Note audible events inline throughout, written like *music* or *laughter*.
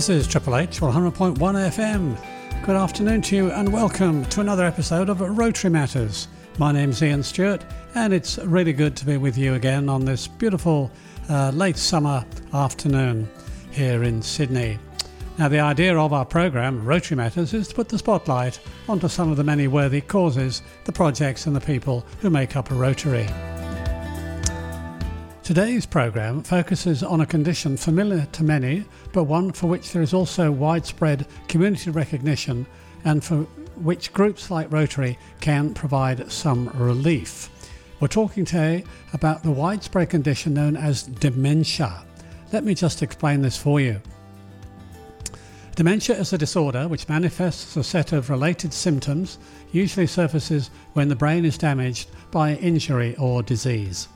This is Triple H 100.1 FM. Good afternoon to you and welcome to another episode of Rotary Matters. My name's Ian Stewart and it's really good to be with you again on this beautiful uh, late summer afternoon here in Sydney. Now, the idea of our programme, Rotary Matters, is to put the spotlight onto some of the many worthy causes, the projects, and the people who make up a Rotary. Today's programme focuses on a condition familiar to many, but one for which there is also widespread community recognition and for which groups like Rotary can provide some relief. We're talking today about the widespread condition known as dementia. Let me just explain this for you. Dementia is a disorder which manifests a set of related symptoms, usually surfaces when the brain is damaged by injury or disease.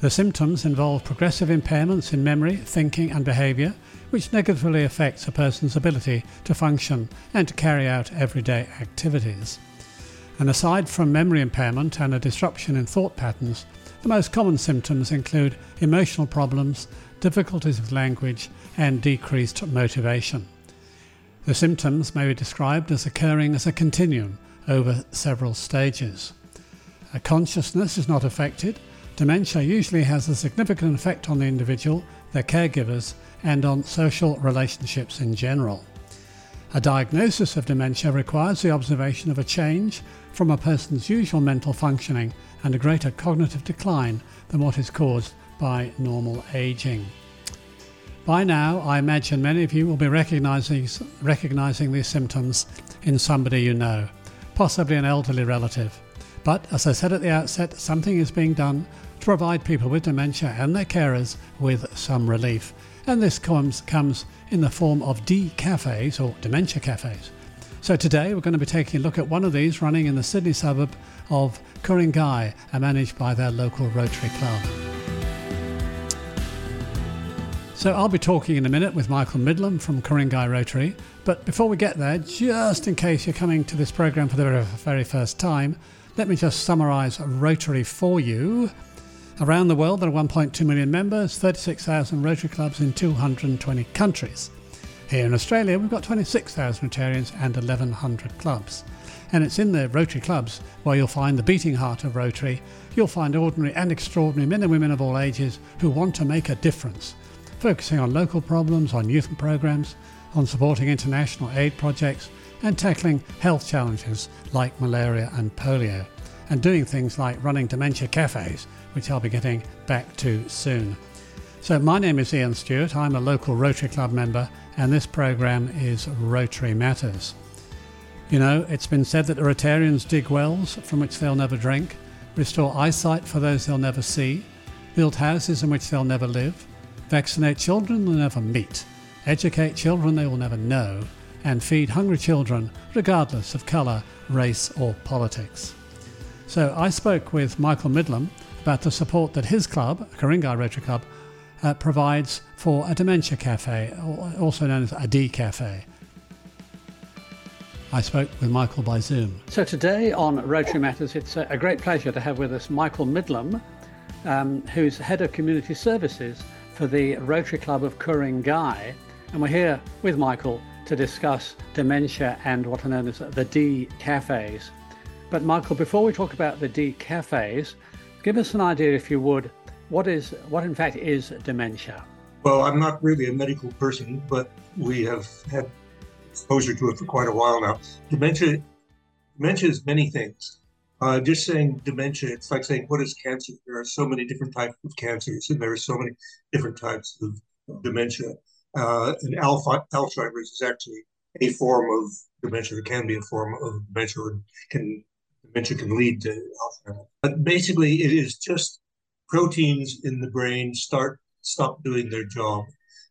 The symptoms involve progressive impairments in memory, thinking, and behaviour, which negatively affects a person's ability to function and to carry out everyday activities. And aside from memory impairment and a disruption in thought patterns, the most common symptoms include emotional problems, difficulties with language, and decreased motivation. The symptoms may be described as occurring as a continuum over several stages. A consciousness is not affected. Dementia usually has a significant effect on the individual, their caregivers, and on social relationships in general. A diagnosis of dementia requires the observation of a change from a person's usual mental functioning and a greater cognitive decline than what is caused by normal aging. By now, I imagine many of you will be recognizing, recognizing these symptoms in somebody you know, possibly an elderly relative. But as I said at the outset, something is being done provide people with dementia and their carers with some relief. And this comes, comes in the form of D cafes or dementia cafes. So today we're going to be taking a look at one of these running in the Sydney suburb of Ku-ring-gai and managed by their local Rotary Club. So I'll be talking in a minute with Michael Midlam from Ku-ring-gai Rotary. But before we get there, just in case you're coming to this program for the very first time, let me just summarise Rotary for you. Around the world, there are 1.2 million members, 36,000 Rotary clubs in 220 countries. Here in Australia, we've got 26,000 Rotarians and 1,100 clubs. And it's in the Rotary clubs where you'll find the beating heart of Rotary. You'll find ordinary and extraordinary men and women of all ages who want to make a difference focusing on local problems, on youth programs, on supporting international aid projects, and tackling health challenges like malaria and polio, and doing things like running dementia cafes, which I'll be getting back to soon. So, my name is Ian Stewart. I'm a local Rotary Club member, and this program is Rotary Matters. You know, it's been said that Rotarians dig wells from which they'll never drink, restore eyesight for those they'll never see, build houses in which they'll never live, Vaccinate children they'll never meet, educate children they will never know, and feed hungry children regardless of colour, race, or politics. So I spoke with Michael Midlam about the support that his club, Ku-ring-gai Rotary Club, uh, provides for a dementia cafe, also known as a D Cafe. I spoke with Michael by Zoom. So today on Rotary Matters, it's a great pleasure to have with us Michael Midlam, um, who's head of community services for the Rotary Club of Ku-ring-gai, and we're here with Michael to discuss dementia and what are known as the D cafes. But Michael, before we talk about the D cafes, give us an idea, if you would, what is what in fact is dementia? Well, I'm not really a medical person, but we have had exposure to it for quite a while now. Dementia, dementia is many things. Uh, just saying dementia, it's like saying, what is cancer? There are so many different types of cancers, and there are so many different types of dementia. Uh, and Alzheimer's is actually a form of dementia. It can be a form of dementia, can dementia can lead to Alzheimer's. But basically, it is just proteins in the brain start stop doing their job,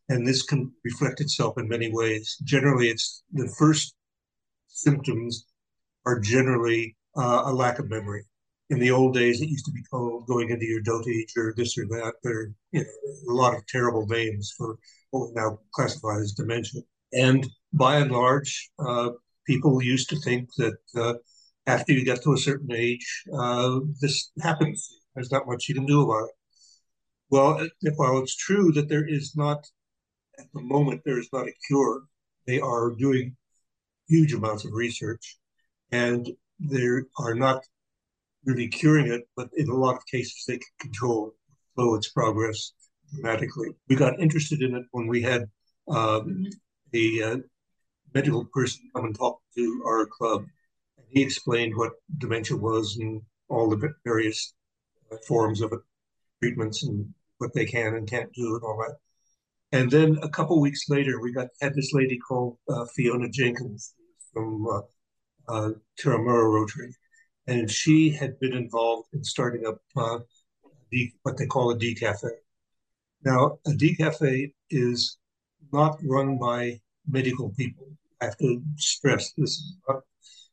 and this can reflect itself in many ways. Generally, it's the first symptoms are generally uh, a lack of memory. In the old days, it used to be called going into your dotage or this or that. There you know, a lot of terrible names for what we now classify as dementia. And by and large, uh, people used to think that uh, after you get to a certain age, uh, this happens. There's not much you can do about it. Well, while it's true that there is not at the moment there is not a cure. They are doing huge amounts of research, and they are not really curing it, but in a lot of cases they can control slow its progress dramatically. We got interested in it when we had um, a uh, medical person come and talk to our club. He explained what dementia was and all the various uh, forms of it, treatments and what they can and can't do and all that. And then a couple weeks later, we got had this lady called uh, Fiona Jenkins from uh, uh, Rotary, and she had been involved in starting up uh, the, what they call a D cafe. Now, a D cafe is not run by medical people. I have to stress this is not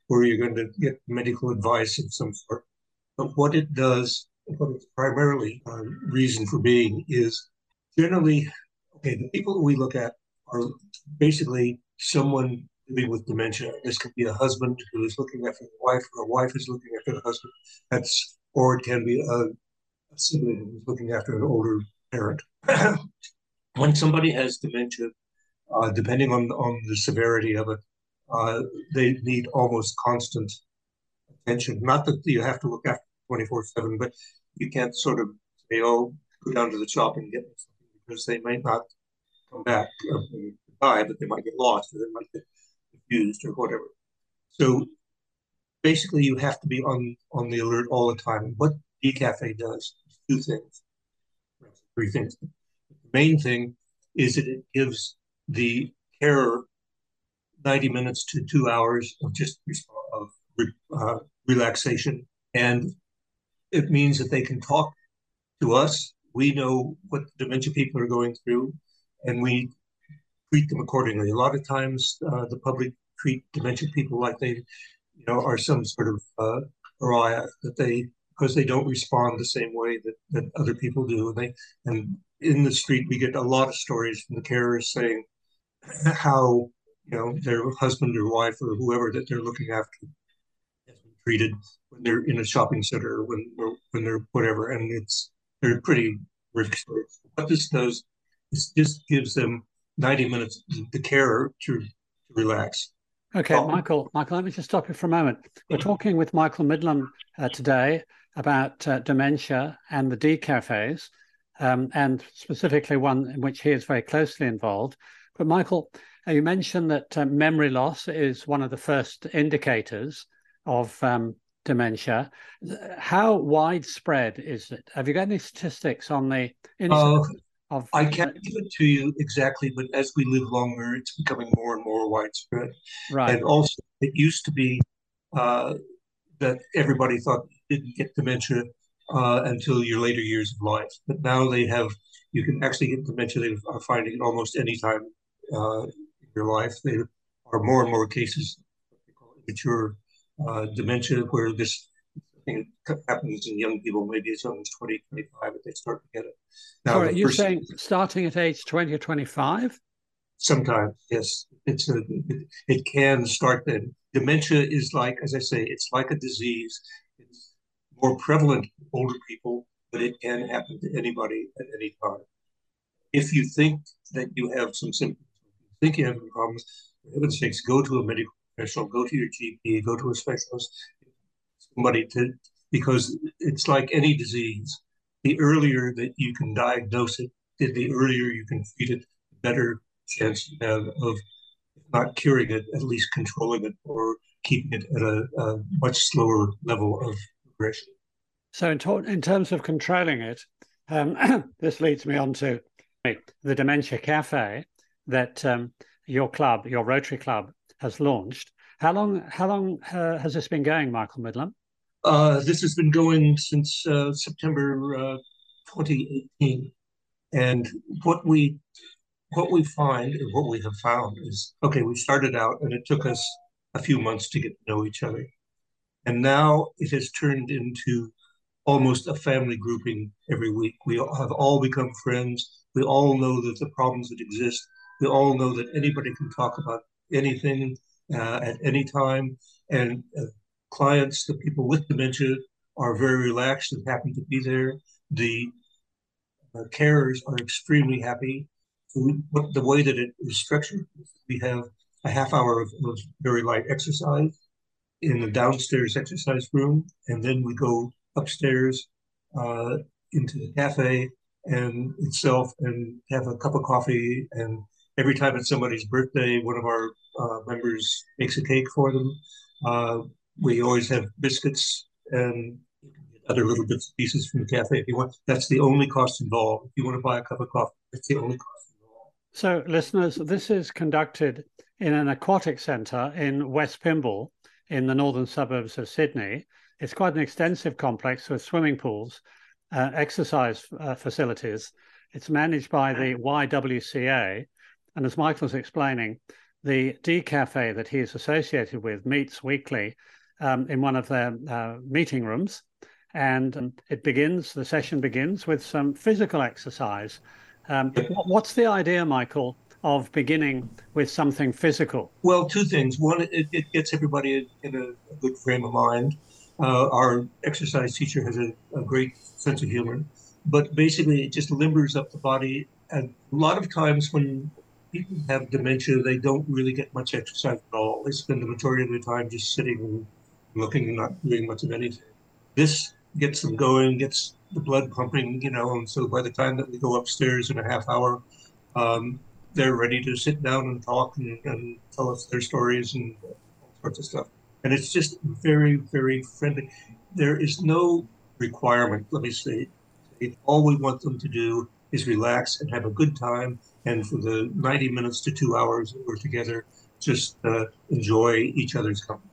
where you're going to get medical advice of some sort. But what it does, what its primarily uh, reason for being is generally, okay, the people we look at are basically someone living with dementia. This could be a husband who is looking after the wife, or a wife is looking after the husband. That's, or it can be a, a sibling who's looking after an older parent. *clears throat* when somebody has dementia, uh, depending on on the severity of it, uh, they need almost constant attention. Not that you have to look after 24 7, but you can't sort of say, oh, go down to the shop and get something because they might not come back or die, but they might get lost or they might get abused or whatever. So basically, you have to be on, on the alert all the time. What DCafe does is two things, three things. The main thing is that it gives the carer 90 minutes to two hours of just of uh, relaxation. And it means that they can talk to us. We know what dementia people are going through, and we treat them accordingly. A lot of times, uh, the public treat dementia people like they, you know, are some sort of uh, pariah that they because they don't respond the same way that, that other people do. And they and in the street, we get a lot of stories from the carers saying how you know their husband or wife or whoever that they're looking after has been treated when they're in a shopping center or when when they're whatever, and it's they're pretty horrific stories. What this does is just gives them 90 minutes the carer to, to relax. Okay, oh. Michael. Michael, let me just stop you for a moment. We're talking with Michael Midlam uh, today about uh, dementia and the D cafes, um, and specifically one in which he is very closely involved. But Michael, uh, you mentioned that uh, memory loss is one of the first indicators of um, dementia. How widespread is it? Have you got any statistics on the uh, of? I can't give it to you exactly, but as we live longer, it's becoming more and more widespread. Right. And also, it used to be uh, that everybody thought you didn't get dementia uh, until your later years of life, but now they have. You can actually get dementia. They are finding it almost any time uh, in your life. There are more and more cases, immature uh, dementia, where this thing happens in young people, maybe as young as 20, 25, if they start to get it. Now, Sorry, you're saying starting at age 20 or 25? Sometimes, yes. It's a, it, it can start then. Dementia is like, as I say, it's like a disease. It's more prevalent in older people, but it can happen to anybody at any time. If you think that you have some symptoms, think you have problems, for heaven's sakes, go to a medical professional, go to your GP, go to a specialist, somebody to, because it's like any disease. The earlier that you can diagnose it, the earlier you can treat it, the better chance you have of not curing it, at least controlling it or keeping it at a, a much slower level of progression. So, in, to- in terms of controlling it, um, *clears throat* this leads me on to the Dementia Cafe that um, your club, your Rotary Club, has launched. How long? How long uh, has this been going, Michael Midlam? Uh, this has been going since uh, September uh, 2018, and what we what we find and what we have found is okay. We started out, and it took us a few months to get to know each other, and now it has turned into almost a family grouping every week. We have all become friends. We all know that the problems that exist. We all know that anybody can talk about anything uh, at any time. And uh, clients, the people with dementia, are very relaxed and happy to be there. The uh, carers are extremely happy. we, what, the way that it is structured, we have a half hour of, of very light exercise in the downstairs exercise room, and then we go upstairs uh, into the cafe and itself and have a cup of coffee. And every time it's somebody's birthday, one of our uh, members makes a cake for them. Uh, we always have biscuits and other little bits and pieces from the cafe if you want. That's the only cost involved. If you want to buy a cup of coffee, that's the only cost involved. So, listeners, this is conducted in an aquatic centre in West Pymble in the northern suburbs of Sydney. It's quite an extensive complex with swimming pools, uh, exercise uh, facilities. It's managed by the YWCA. And as Michael's explaining, the D Cafe that he is associated with meets weekly um, in one of their uh, meeting rooms. And um, it begins, the session begins with some physical exercise. Um, what's the idea, Michael, of beginning with something physical? Well, two things. One, it, it gets everybody in a, a, good frame of mind. Uh, our exercise teacher has a, a, great sense of humor, but basically it just limbers up the body. And a lot of times when people have dementia, they don't really get much exercise at all. They spend the majority of their time just sitting and looking and not doing much of anything. This gets them going, gets the blood pumping, you know, and so by the time that we go upstairs in a half hour, um, they're ready to sit down and talk and, and tell us their stories and all sorts of stuff. And it's just very, very friendly. There is no requirement, let me say. All we want them to do is relax and have a good time. And for the 90 minutes to two hours that we're together, just uh, enjoy each other's company.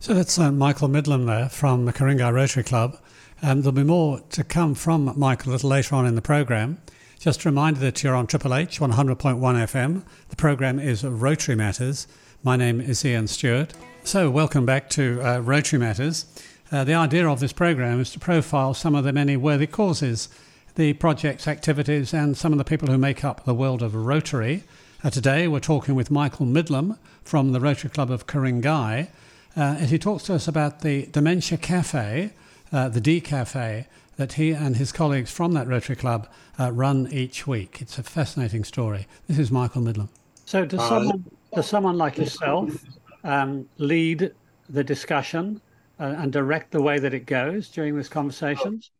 So that's uh, Michael Midlam there from the Ku-ring-gai Rotary Club. Um, there'll be more to come from Michael a little later on in the program. Just a reminder that you're on Triple H 100.1 FM. The program is Rotary Matters. My name is Ian Stewart. So, welcome back to uh, Rotary Matters. Uh, the idea of this program is to profile some of the many worthy causes, the projects, activities, and some of the people who make up the world of Rotary. Uh, today, we're talking with Michael Midlam from the Rotary Club of Ku-ring-gai, uh, and he talks to us about the Dementia Cafe, uh, the D Cafe, that he and his colleagues from that Rotary Club uh, run each week. It's a fascinating story. This is Michael Midlam. So, does uh, someone, does someone like yourself um, lead the discussion uh, and direct the way that it goes during these conversations?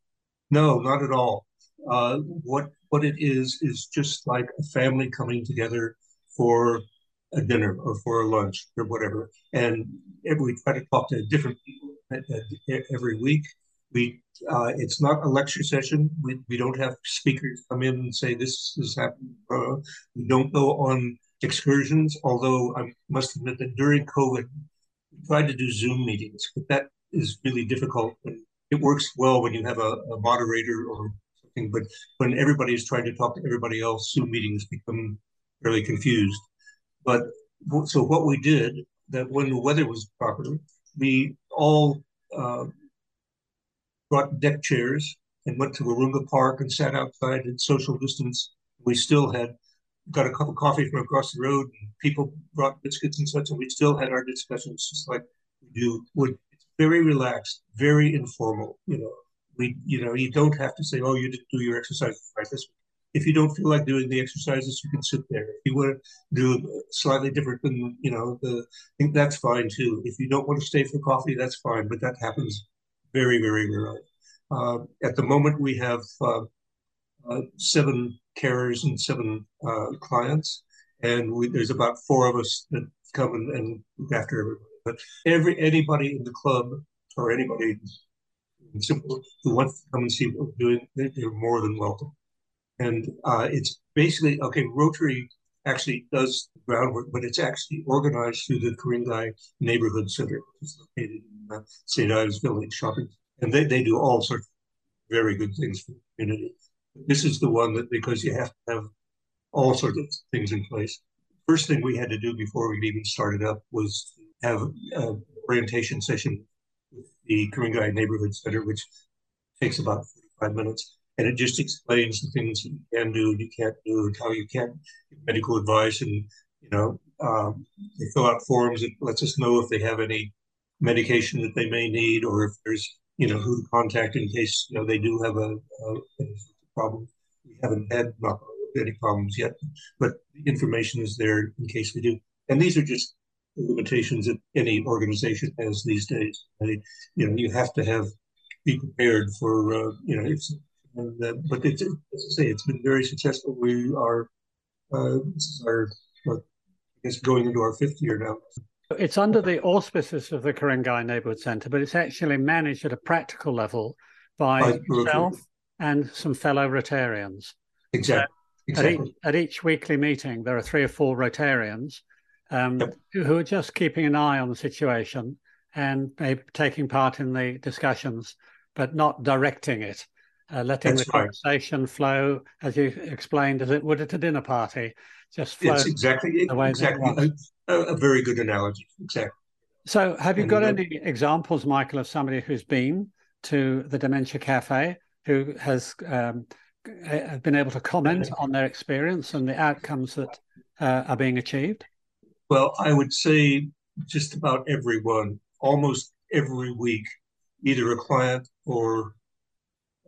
No, not at all. Uh, what what it is is just like a family coming together for a dinner or for a lunch or whatever, and we try to talk to different people every week we uh, it's not a lecture session. We, we don't have speakers come in and say this is happened. Uh, we don't go on excursions. Although I must admit that during COVID, we tried to do Zoom meetings, but that is really difficult. And it works well when you have a, a moderator or something, but when everybody is trying to talk to everybody else, Zoom meetings become fairly confused. But so what we did that when the weather was proper, we all uh, brought deck chairs and went to Wahroonga Park and sat outside at social distance. We still had got a cup of coffee from across the road, and people brought biscuits and such, and we still had our discussions just like we do. Would it's very relaxed, very informal. You know, we you know you don't have to say, oh, you didn't do your exercises right this week. If you don't feel like doing the exercises, you can sit there. If you want to do slightly different than you know the, that's fine too. If you don't want to stay for coffee, that's fine, but that happens very, very rarely. Uh, at the moment, we have uh, uh, seven carers and seven uh, clients, and we, there's about four of us that come and, and, look after everybody. But every anybody in the club or anybody simple who wants to come and see what we're doing, they're, more than welcome. And uh, it's basically okay. Rotary actually does the groundwork, but it's actually organized through the Ku-ring-gai Neighborhood Center, which is located in uh, St. Ives Village Shopping. And they, they do all sorts of very good things for the community. This is the one that because you have to have all sorts of things in place. First thing we had to do before we even started up was have an orientation session the Ku-ring-gai Neighborhood Center, which takes about 45 minutes and it just explains the things you can do and you can't do and how you can get medical advice and you know um, they fill out forms that lets us know if they have any medication that they may need or if there's you know who to contact in case you know they do have a, a, a problem we haven't had any problems yet, but the information is there in case we do. And these are just limitations that any organization has these days. I, you know, you have to have be prepared for uh, you know. It's, and, uh, but it's as I say, it's been very successful. We are uh, this is our what, I guess going into our fifth year now. It's under the auspices of the Ku-ring-gai Neighborhood Center, but it's actually managed at a practical level by, yourself and some fellow Rotarians. Exactly. exactly. At, each, at each weekly meeting, there are three or four Rotarians um, yep. who are just keeping an eye on the situation and maybe taking part in the discussions, but not directing it, uh, letting That's the right. conversation flow, as you explained, as it would at a dinner party, just flow. It's exactly the way exactly a, a, very good analogy. Exactly. So, have you and got any examples, Michael, of somebody who's been to the Dementia Cafe who has um, been able to comment on their experience and the outcomes that uh, are being achieved? Well, I would say just about everyone, almost every week, either a client or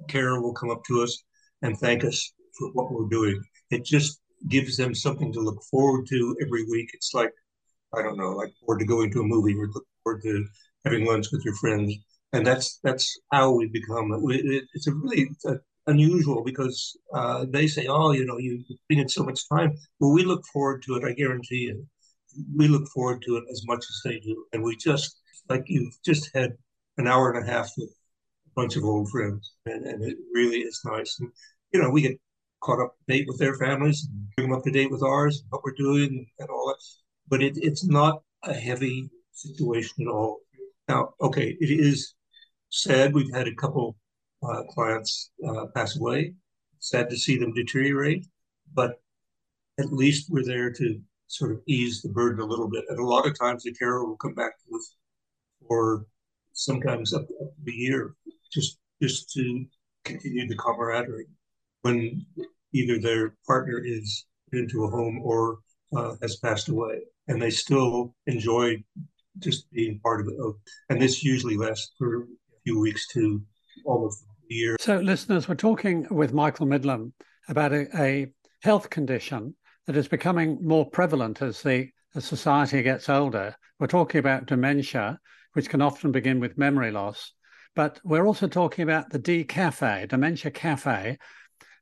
carer will come up to us and thank us for what we're doing. It just gives them something to look forward to every week. It's like, I don't know, like forward to going to a movie or look forward to having lunch with your friends. And that's that's how we become. It's a really it's a, unusual because uh, they say, "Oh, you know, you bring in so much time." Well, we look forward to it. I guarantee you we look forward to it as much as they do. And we just, like you've just had an hour and a half with a bunch of old friends, and, and it really is nice. And, you know, we get caught up to date with their families, and bring them up to date with ours, what we're doing, and all that. But it, it's not a heavy situation at all. Now, okay, it is sad. We've had a couple uh, clients uh, pass away. Sad to see them deteriorate, but at least we're there to sort of ease the burden a little bit. And a lot of times the carer will come back for sometimes up, up a year just just to continue the camaraderie when either their partner is into a home or uh, has passed away, and they still enjoy just being part of it. And this usually lasts for a few weeks to almost a year. So, listeners, we're talking with Michael Midlam about a, a health condition that is becoming more prevalent as the as society gets older. We're talking about dementia, which can often begin with memory loss, but we're also talking about the D Cafe, Dementia Cafe,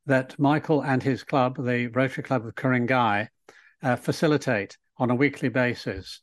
that Michael and his club, the Rotary Club of Ku-ring-gai, uh, facilitate on a weekly basis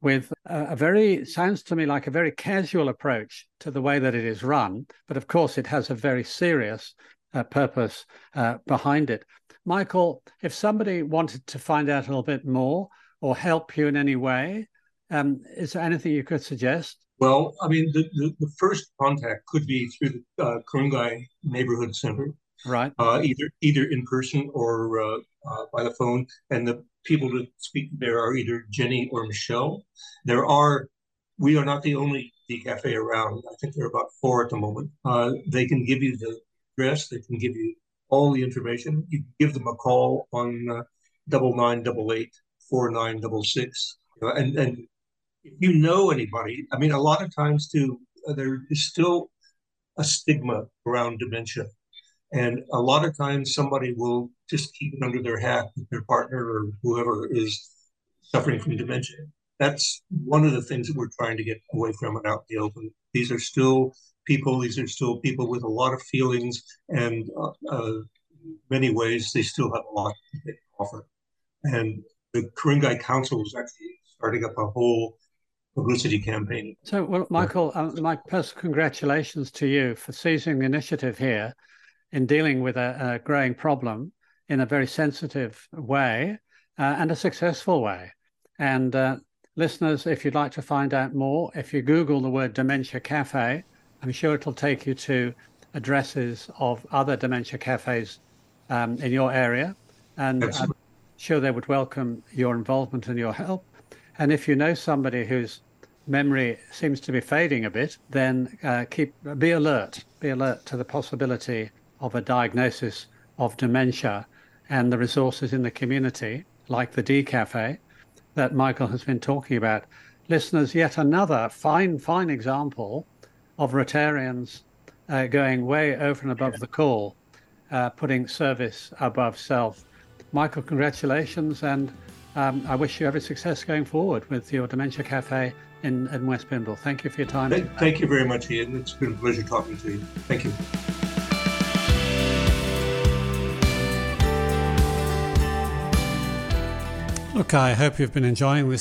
with a, a, very, sounds to me like a very casual approach to the way that it is run. But of course, it has a very serious uh, purpose uh, behind it. Michael, if somebody wanted to find out a little bit more or help you in any way, um, is there anything you could suggest? Well, I mean, the, the, the first contact could be through the uh, Ku-ring-gai Neighborhood Center, right? Uh, either either in person or uh, uh, by the phone. And the people to speak there are either Jenny or Michelle. There are, we are not the only Cafe around. I think there are about four at the moment. Uh, they can give you the address. They can give you all the information. You give them a call on uh, double nine double eight four nine double six, and and if you know anybody, I mean, a lot of times too, uh, there is still a stigma around dementia, and a lot of times somebody will just keep it under their hat that their partner or whoever is suffering from dementia. That's one of the things that we're trying to get away from and out in the open. These are still people. These are still people with a lot of feelings, and uh, uh, many ways they still have a lot to offer. And the Ku-ring-gai Council is actually starting up a whole publicity campaign. So, well, Michael, uh, my personal congratulations to you for seizing the initiative here in dealing with a, a growing problem in a very sensitive way uh, and a successful way. And uh, listeners, if you'd like to find out more, if you Google the word Dementia Cafe, I'm sure it'll take you to addresses of other dementia cafes um, in your area. And I'm sure they would welcome your involvement and your help. And if you know somebody whose memory seems to be fading a bit, then uh, keep be alert. Be alert to the possibility of a diagnosis of dementia and the resources in the community, like the D Cafe, that Michael has been talking about. Listeners, yet another fine, fine example of Rotarians uh, going way over and above the call, uh, putting service above self Michael, congratulations, and um, I wish you every success going forward with your Dementia Cafe in, in West Pymble. Thank you for your time. Thank, thank you very much, Ian. It's been a pleasure talking to you. Thank you. Look, I hope you've been enjoying this